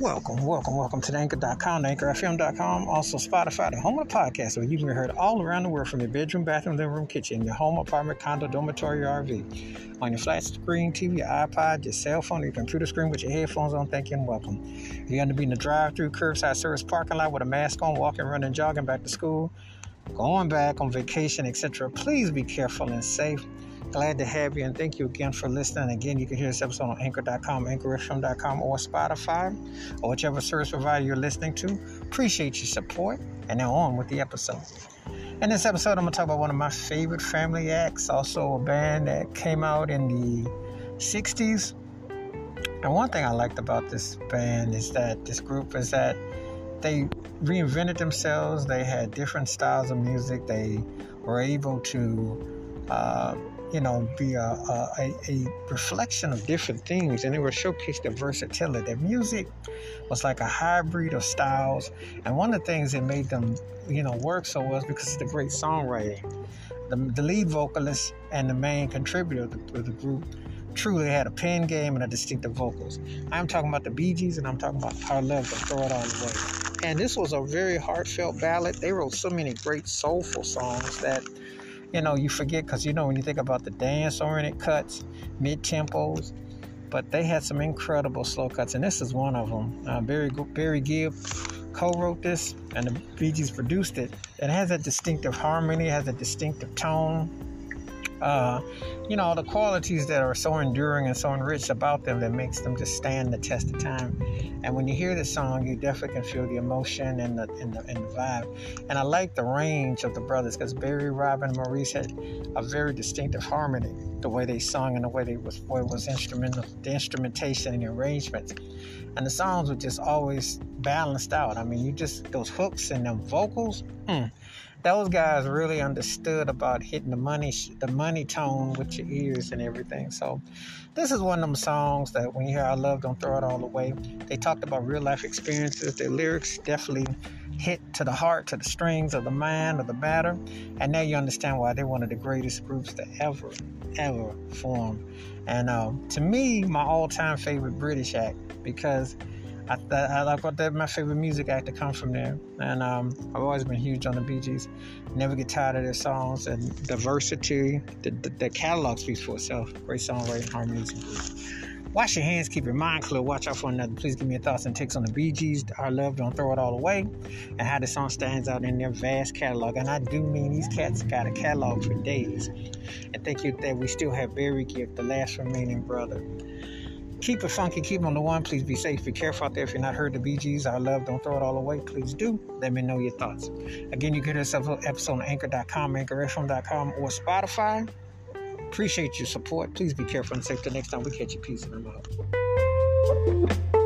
Welcome, welcome, welcome to the anchor.com, anchorfm.com, also Spotify, the home of the podcast, where you can be heard all around the world from your bedroom, bathroom, living room, kitchen, your home, apartment, condo, dormitory, RV, on your flat screen TV, iPod, your cell phone, your computer screen with your headphones on. Thank you and welcome. You're going to be in the drive through curbside service parking lot with a mask on, walking, running, jogging back to school, going back on vacation, etc. Please be careful and safe. Glad to have you and thank you again for listening. Again, you can hear this episode on anchor.com, anchorfm.com, or Spotify, or whichever service provider you're listening to. Appreciate your support. And now on with the episode. In this episode, I'm going to talk about one of my favorite family acts, also a band that came out in the 60s. And one thing I liked about this band is that this group is that they reinvented themselves. They had different styles of music. They were able to uh, you know, be a, a, a, reflection of different things, and they were showcased the versatility. Their music was like a hybrid of styles, and one of the things that made them, you know, work so well was because of the great songwriting. The, the lead vocalist and the main contributor of the, the group truly had a pen game and a distinctive vocals. I'm talking about the Bee Gees, and I'm talking about Our Love Don't Throw It All Away. And this was a very heartfelt ballad. They wrote so many great soulful songs that you know, you forget because you know when you think about the dance oriented cuts, mid tempos, but they had some incredible slow cuts, and this is one of them. Uh, Barry Barry Gibb co-wrote this, and the Bee Gees produced it. It has a distinctive harmony, it has a distinctive tone uh, you know, the qualities that are so enduring and so enriched about them that makes them just stand the test of time. And when you hear the song, you definitely can feel the emotion and the, and the, and the vibe. And I like the range of the brothers because Barry, Robin, and Maurice had a very distinctive harmony, the way they sung and the way they was, was instrumental, the instrumentation and the arrangements. And the songs were just always balanced out. I mean, you just, those hooks and them vocals, mm, those guys really understood about hitting the money the money tone with your ears and everything. So this is one of them songs that when you hear I love don't throw it all away. They talked about real life experiences. Their lyrics definitely hit to the heart, to the strings of the mind, of the matter. And now you understand why they're one of the greatest groups to ever, ever form. And uh, to me, my all-time favorite British act because I, I like what that my favorite music act to come from there, and um, I've always been huge on the Bee Gees. Never get tired of their songs and diversity. The, the, the catalog speaks for itself. Great songwriting, harmonies, and Wash your hands, keep your mind clear, watch out for another. Please give me your thoughts and takes on the Bee Gees, Our Love, Don't Throw It All Away, and how the song stands out in their vast catalog. And I do mean these cats got a catalog for days. And thank you that we still have Barry Gibb, the last remaining brother. Keep it funky, keep it on the one. Please be safe, be careful out there. If you're not heard the Bee I love, don't throw it all away. Please do. Let me know your thoughts. Again, you can hear this episode on anchor.com, anchorfm.com, or Spotify. Appreciate your support. Please be careful and safe. Till next time we catch you. Peace and I'm out.